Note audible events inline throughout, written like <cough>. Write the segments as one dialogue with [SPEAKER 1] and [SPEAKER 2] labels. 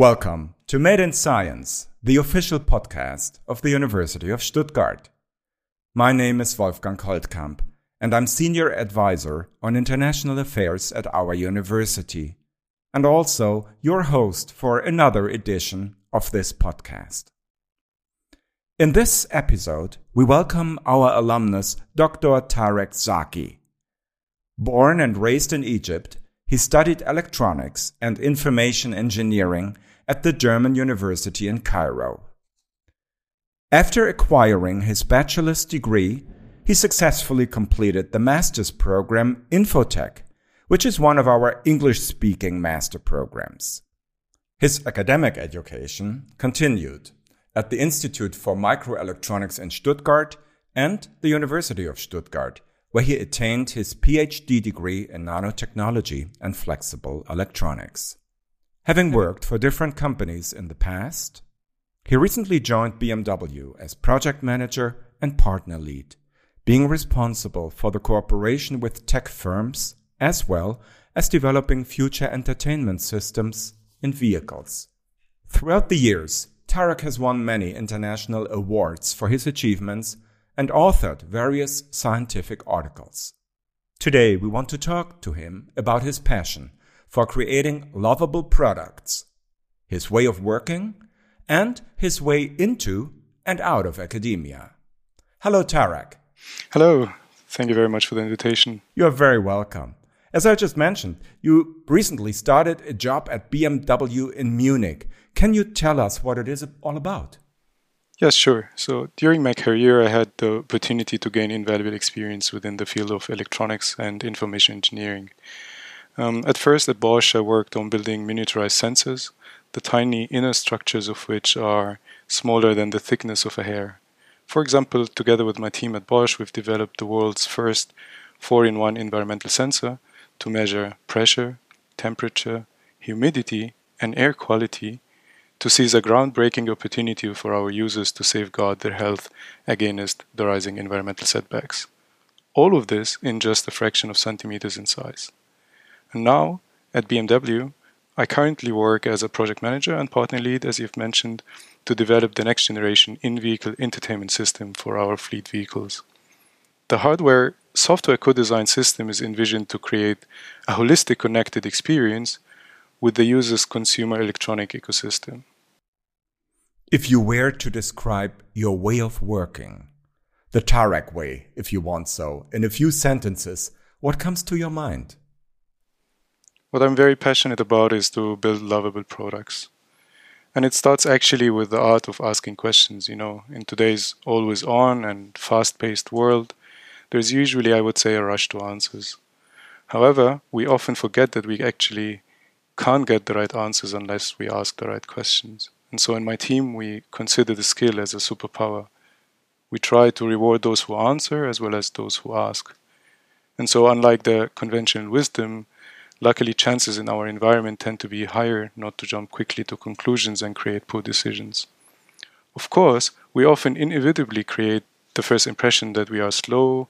[SPEAKER 1] Welcome to Made in Science, the official podcast of the University of Stuttgart. My name is Wolfgang Holtkamp, and I'm Senior Advisor on International Affairs at our university, and also your host for another edition of this podcast. In this episode, we welcome our alumnus, Dr. Tarek Zaki. Born and raised in Egypt, he studied electronics and information engineering at the German University in Cairo. After acquiring his bachelor's degree, he successfully completed the master's program Infotech, which is one of our English speaking master programs. His academic education continued at the Institute for Microelectronics in Stuttgart and the University of Stuttgart, where he attained his PhD degree in nanotechnology and flexible electronics. Having worked for different companies in the past, he recently joined BMW as project manager and partner lead, being responsible for the cooperation with tech firms as well as developing future entertainment systems in vehicles. Throughout the years, Tarek has won many international awards for his achievements and authored various scientific articles. Today, we want to talk to him about his passion for creating lovable products, his way of working, and his way into and out of academia. Hello, Tarek.
[SPEAKER 2] Hello. Thank you very much for the invitation.
[SPEAKER 1] You are very welcome. As I just mentioned, you recently started a job at BMW in Munich. Can you tell us what it is all about?
[SPEAKER 2] Yes, sure. So during my career, I had the opportunity to gain invaluable experience within the field of electronics and information engineering. Um, at first, at Bosch, I worked on building miniaturized sensors, the tiny inner structures of which are smaller than the thickness of a hair. For example, together with my team at Bosch, we've developed the world's first 4 in 1 environmental sensor to measure pressure, temperature, humidity, and air quality to seize a groundbreaking opportunity for our users to safeguard their health against the rising environmental setbacks. All of this in just a fraction of centimeters in size. And now at BMW, I currently work as a project manager and partner lead, as you've mentioned, to develop the next generation in vehicle entertainment system for our fleet vehicles. The hardware software co design system is envisioned to create a holistic connected experience with the user's consumer electronic ecosystem.
[SPEAKER 1] If you were to describe your way of working, the Tarek way, if you want so, in a few sentences, what comes to your mind?
[SPEAKER 2] What I'm very passionate about is to build lovable products. And it starts actually with the art of asking questions. You know, in today's always on and fast paced world, there's usually, I would say, a rush to answers. However, we often forget that we actually can't get the right answers unless we ask the right questions. And so in my team, we consider the skill as a superpower. We try to reward those who answer as well as those who ask. And so, unlike the conventional wisdom, Luckily, chances in our environment tend to be higher not to jump quickly to conclusions and create poor decisions. Of course, we often inevitably create the first impression that we are slow,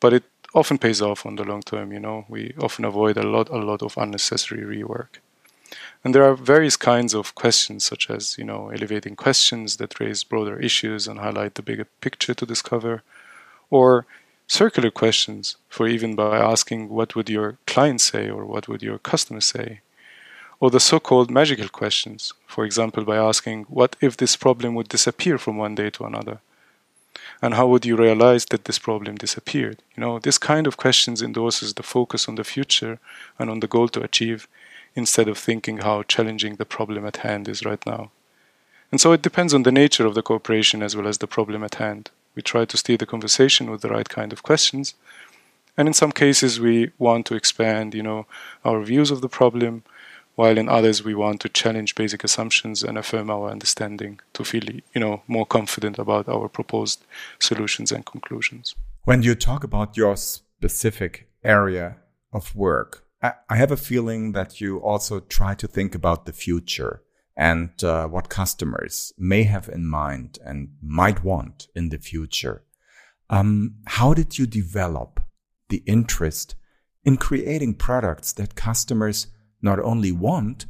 [SPEAKER 2] but it often pays off on the long term, you know. We often avoid a lot a lot of unnecessary rework. And there are various kinds of questions, such as, you know, elevating questions that raise broader issues and highlight the bigger picture to discover, or circular questions for even by asking what would your client say or what would your customer say. Or the so-called magical questions for example by asking what if this problem would disappear from one day to another? And how would you realize that this problem disappeared? You know this kind of questions endorses the focus on the future and on the goal to achieve instead of thinking how challenging the problem at hand is right now. And so it depends on the nature of the cooperation as well as the problem at hand we try to steer the conversation with the right kind of questions. And in some cases, we want to expand, you know, our views of the problem, while in others, we want to challenge basic assumptions and affirm our understanding to feel, you know, more confident about our proposed solutions and conclusions.
[SPEAKER 1] When you talk about your specific area of work, I have a feeling that you also try to think about the future and uh, what customers may have in mind and might want in the future. Um, how did you develop the interest in creating products that customers not only want,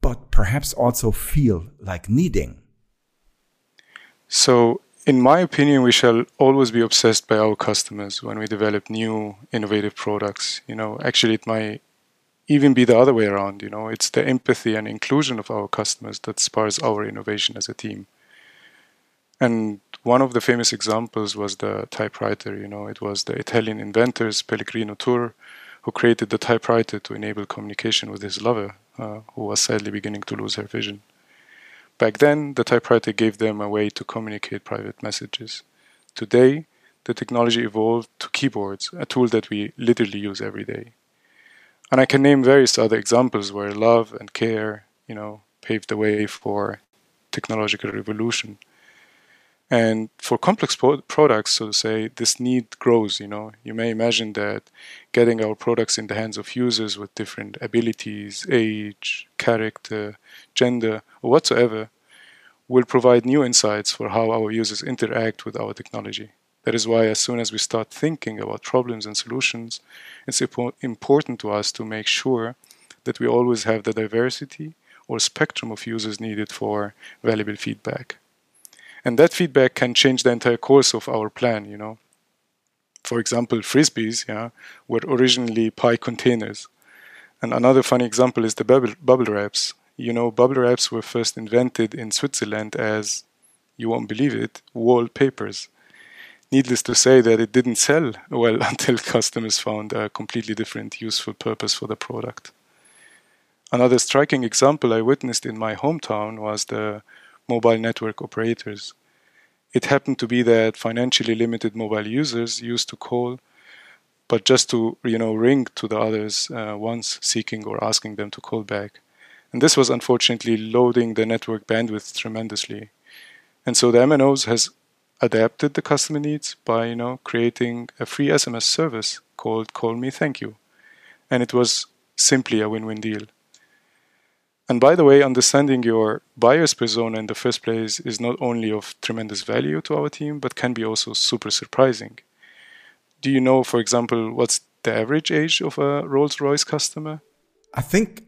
[SPEAKER 1] but perhaps also feel like needing?
[SPEAKER 2] So, in my opinion, we shall always be obsessed by our customers when we develop new innovative products. You know, actually, it might even be the other way around. You know, it's the empathy and inclusion of our customers that spurs our innovation as a team. And one of the famous examples was the typewriter. You know, it was the Italian inventors Pellegrino Turri who created the typewriter to enable communication with his lover, uh, who was sadly beginning to lose her vision. Back then, the typewriter gave them a way to communicate private messages. Today, the technology evolved to keyboards, a tool that we literally use every day. And I can name various other examples where love and care, you know, paved the way for technological revolution. And for complex pro- products, so to say, this need grows. You know, you may imagine that getting our products in the hands of users with different abilities, age, character, gender, or whatsoever, will provide new insights for how our users interact with our technology. That is why, as soon as we start thinking about problems and solutions, it's important to us to make sure that we always have the diversity or spectrum of users needed for valuable feedback. And that feedback can change the entire course of our plan, you know. For example, frisbees yeah, were originally pie containers. And another funny example is the bubble, bubble wraps. You know, bubble wraps were first invented in Switzerland as, you won't believe it, wallpapers needless to say that it didn't sell well <laughs> until customers found a completely different useful purpose for the product. Another striking example I witnessed in my hometown was the mobile network operators. It happened to be that financially limited mobile users used to call, but just to you know ring to the others uh, once, seeking or asking them to call back. And this was unfortunately loading the network bandwidth tremendously. And so the MNOs has adapted the customer needs by you know creating a free SMS service called Call Me Thank You, and it was simply a win-win deal. And by the way, understanding your buyer's persona in the first place is not only of tremendous value to our team, but can be also super surprising. Do you know, for example, what's the average age of a Rolls Royce customer?
[SPEAKER 1] I think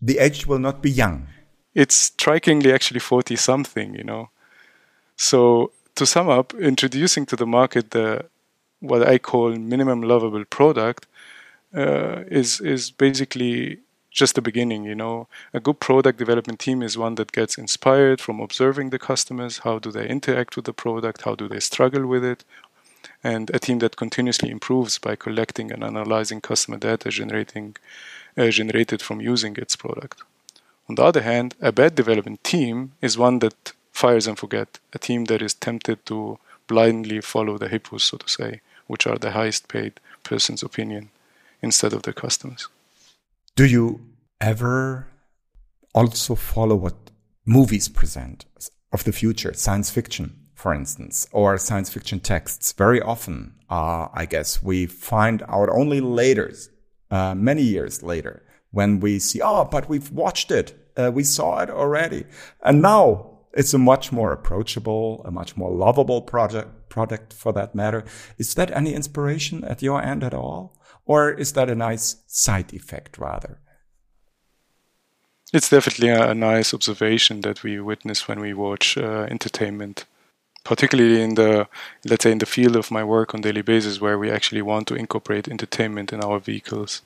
[SPEAKER 1] the age will not be young.
[SPEAKER 2] It's strikingly actually 40 something, you know. So to sum up, introducing to the market the what I call minimum lovable product uh, is is basically just the beginning. You know, a good product development team is one that gets inspired from observing the customers. How do they interact with the product? How do they struggle with it? And a team that continuously improves by collecting and analyzing customer data generating uh, generated from using its product. On the other hand, a bad development team is one that fires and forget, a team that is tempted to blindly follow the hippos, so to say, which are the highest paid person's opinion instead of the customers.
[SPEAKER 1] Do you ever also follow what movies present of the future, science fiction, for instance, or science fiction texts? Very often, uh, I guess, we find out only later, uh, many years later, when we see, oh, but we've watched it. Uh, we saw it already. And now it's a much more approachable, a much more lovable project, product for that matter. Is that any inspiration at your end at all? Or is that a nice side effect rather?
[SPEAKER 2] It's definitely a, nice observation that we witness when we watch uh, entertainment, particularly in the, let's say, in the field of my work on daily basis, where we actually want to incorporate entertainment in our vehicles,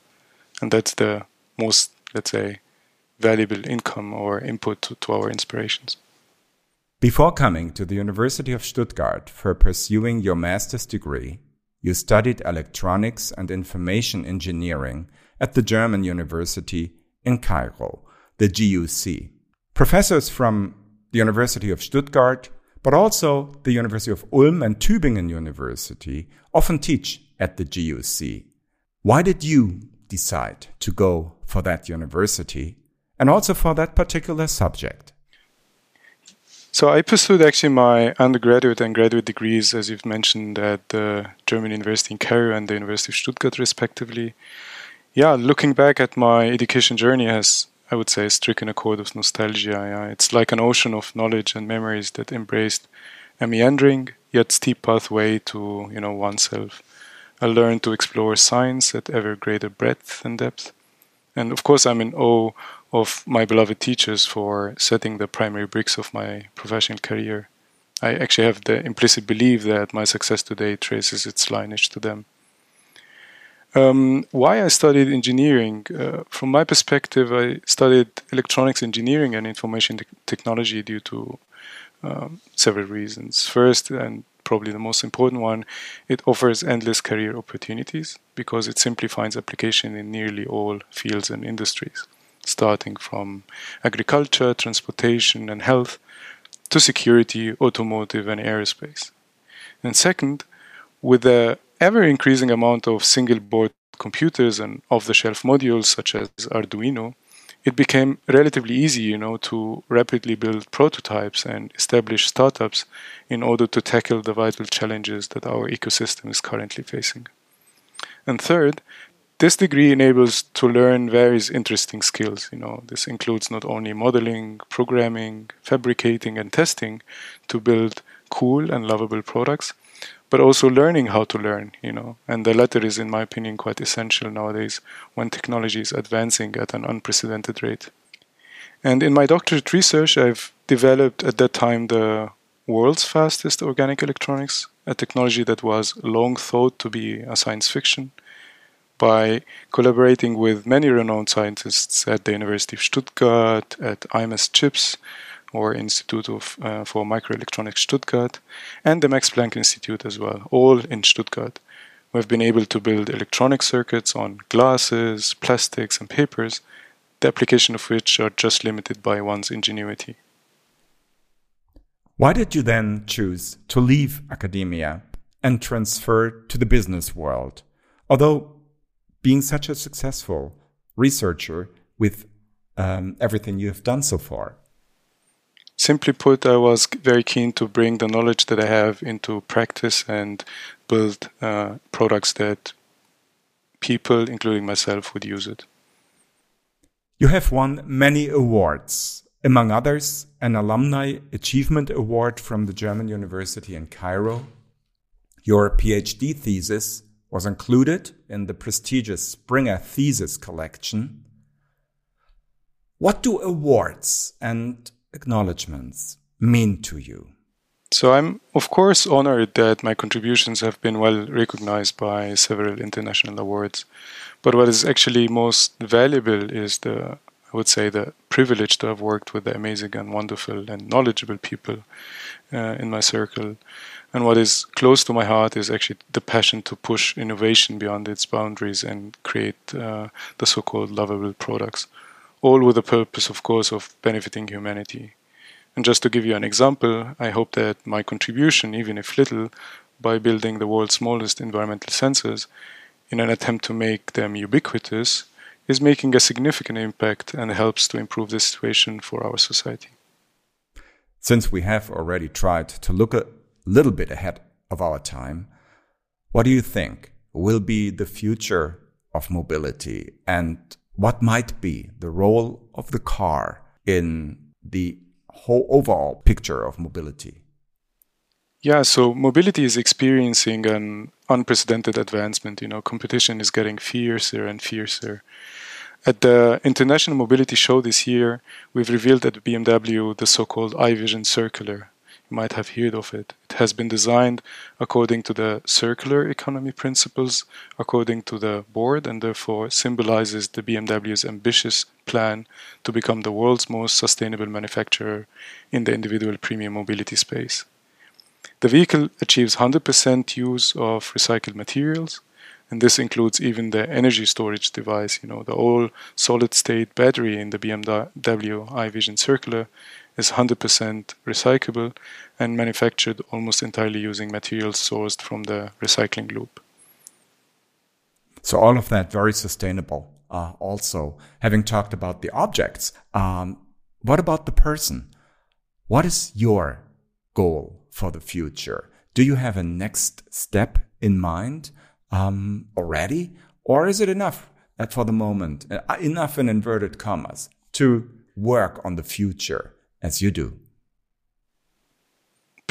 [SPEAKER 2] and that's the most, let's say, valuable income or input to, to our inspirations.
[SPEAKER 1] Before coming to the University of Stuttgart for pursuing your master's degree, you studied electronics and information engineering at the German University in Cairo, the GUC. Professors from the University of Stuttgart, but also the University of Ulm and Tübingen University often teach at the GUC. Why did you decide to go for that university and also for that particular subject?
[SPEAKER 2] So I pursued actually my undergraduate and graduate degrees, as you've mentioned, at the German University in Cairo and the University of Stuttgart, respectively. Yeah, looking back at my education journey has, I would say, stricken a chord of nostalgia. Yeah. It's like an ocean of knowledge and memories that embraced a meandering yet steep pathway to, you know, oneself. I learned to explore science at ever greater breadth and depth. And of course, I'm in awe of my beloved teachers for setting the primary bricks of my professional career. I actually have the implicit belief that my success today traces its lineage to them. Um, why I studied engineering? Uh, from my perspective, I studied electronics engineering and information te- technology due to um, several reasons. First, and probably the most important one, it offers endless career opportunities because it simply finds application in nearly all fields and industries, starting from agriculture, transportation, and health to security, automotive, and aerospace. And second, with the ever increasing amount of single board computers and off the shelf modules such as Arduino, it became relatively easy, you know, to rapidly build prototypes and establish startups in order to tackle the vital challenges that our ecosystem is currently facing. And third, this degree enables to learn various interesting skills. You know, this includes not only modeling, programming, fabricating, and testing to build cool and lovable products, but also learning how to learn, you know. And the latter is, in my opinion, quite essential nowadays when technology is advancing at an unprecedented rate. And in my doctorate research, I've developed at that time the world's fastest organic electronics, a technology that was long thought to be a science fiction, by collaborating with many renowned scientists at the University of Stuttgart, at IMS Chips, or Institute of, uh, for Microelectronics Stuttgart, and the Max Planck Institute as well, all in Stuttgart. We've been able to build electronic circuits on glasses, plastics, and papers, the application of which are just limited by one's ingenuity.
[SPEAKER 1] Why did you then choose to leave academia and transfer to the business world? Although being such a successful researcher with um, everything you have done so far?
[SPEAKER 2] Simply put, I was very keen to bring the knowledge that I have into practice and build uh, products that people, including myself, would use it.
[SPEAKER 1] You have won many awards, among others, an Alumni Achievement Award from the German University in Cairo. Your PhD thesis was included in the prestigious Springer Thesis Collection. What do awards and acknowledgements mean to you?
[SPEAKER 2] So I'm, of course, honored that my contributions have been well recognized by several international awards. But what is actually most valuable is the, I would say, the privilege to have worked with the amazing and wonderful and knowledgeable people uh, in my circle. And what is close to my heart is actually the passion to push innovation beyond its boundaries and create uh, the so called lovable products all with the purpose, of course, of benefiting humanity. And just to give you an example, I hope that my contribution, even if little, by building the world's smallest environmental sensors in an attempt to make them ubiquitous, is making a significant impact and helps to improve the situation for our society.
[SPEAKER 1] Since we have already tried to look a little bit ahead of our time, what do you think will be the future of mobility and what might be the role of the car in the whole overall picture of mobility?
[SPEAKER 2] Yeah, so mobility is experiencing an unprecedented advancement. You know, competition is getting fiercer and fiercer. At the International Mobility Show this year, we've revealed at BMW the so called iVision Circular, might have heard of it. It has been designed according to the circular economy principles, according to the board, and therefore symbolizes the BMW's ambitious plan to become the world's most sustainable manufacturer in the individual premium mobility space. The vehicle achieves 100% use of recycled materials, and this includes even the energy storage device. You know, the all solid state battery in the BMW iVision Circular is 100% recyclable and manufactured almost entirely using materials sourced from the recycling loop.
[SPEAKER 1] So, all of that very sustainable. Uh, also, having talked about the objects, um, what about the person? What is your goal for the future? Do you have a next step in mind um, already? Or is it enough at, for the moment, uh, enough in inverted commas, to work on the future as you do?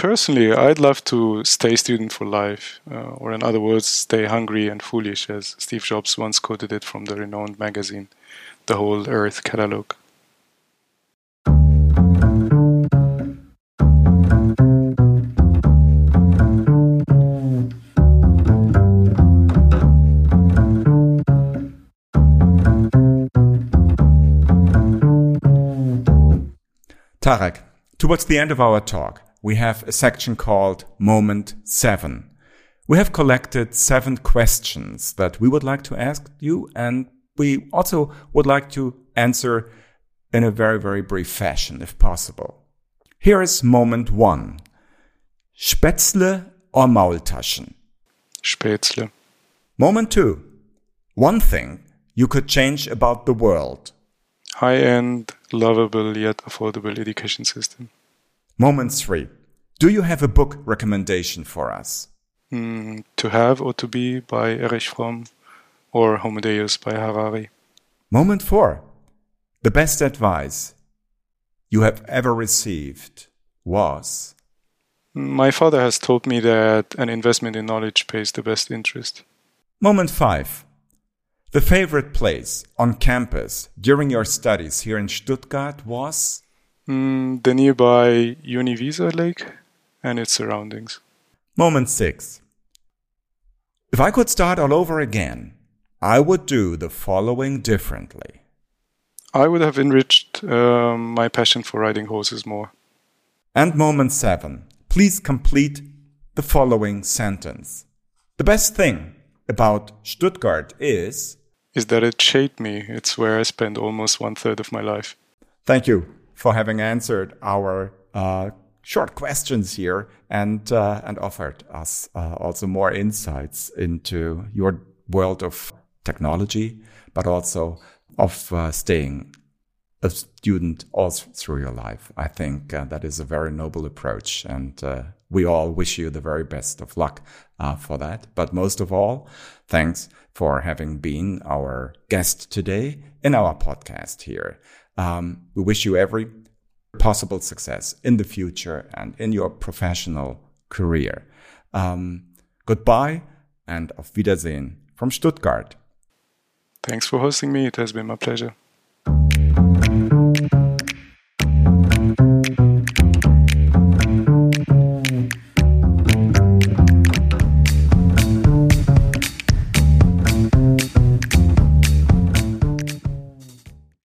[SPEAKER 2] Personally, I'd love to stay student for life, uh, or in other words, stay hungry and foolish, as Steve Jobs once quoted it from the renowned magazine. the whole Earth catalog.
[SPEAKER 1] Tarek, towards the end of our talk, we have a section called Moment 7. We have collected seven questions that we would like to ask you, and we also would like to answer in a very, very brief fashion, if possible. Here is moment one. Spätzle or Maultaschen?
[SPEAKER 2] Spätzle.
[SPEAKER 1] Moment two. One thing you could change about the world.
[SPEAKER 2] High-end, lovable yet affordable education system.
[SPEAKER 1] Moment three. Do you have a book recommendation for us?
[SPEAKER 2] Mm, to Have or To Be by Erich Fromm or Homo Deus by Harari.
[SPEAKER 1] Moment four. The best advice you have ever received was?
[SPEAKER 2] My father has told me that an investment in knowledge pays the best interest.
[SPEAKER 1] Moment five. The favorite place on campus during your studies here in Stuttgart was?
[SPEAKER 2] Mm, the nearby Univisa Lake and its surroundings.
[SPEAKER 1] Moment six. If I could start all over again, I would do the following differently.
[SPEAKER 2] I would have enriched um, my passion for riding horses more.
[SPEAKER 1] And moment seven. Please complete the following sentence. The best thing about Stuttgart is.
[SPEAKER 2] Is that it shaped me. It's where I spent almost one third of my life.
[SPEAKER 1] Thank you for having answered our uh, short questions here and uh, and offered us uh, also more insights into your world of technology, but also of uh, staying a student all through your life. I think uh, that is a very noble approach, and uh, we all wish you the very best of luck uh, for that. But most of all, thanks for having been our guest today in our podcast here. Um, we wish you every possible success in the future and in your professional career. Um, goodbye and auf Wiedersehen from Stuttgart.
[SPEAKER 2] Thanks for hosting me. It has been my pleasure.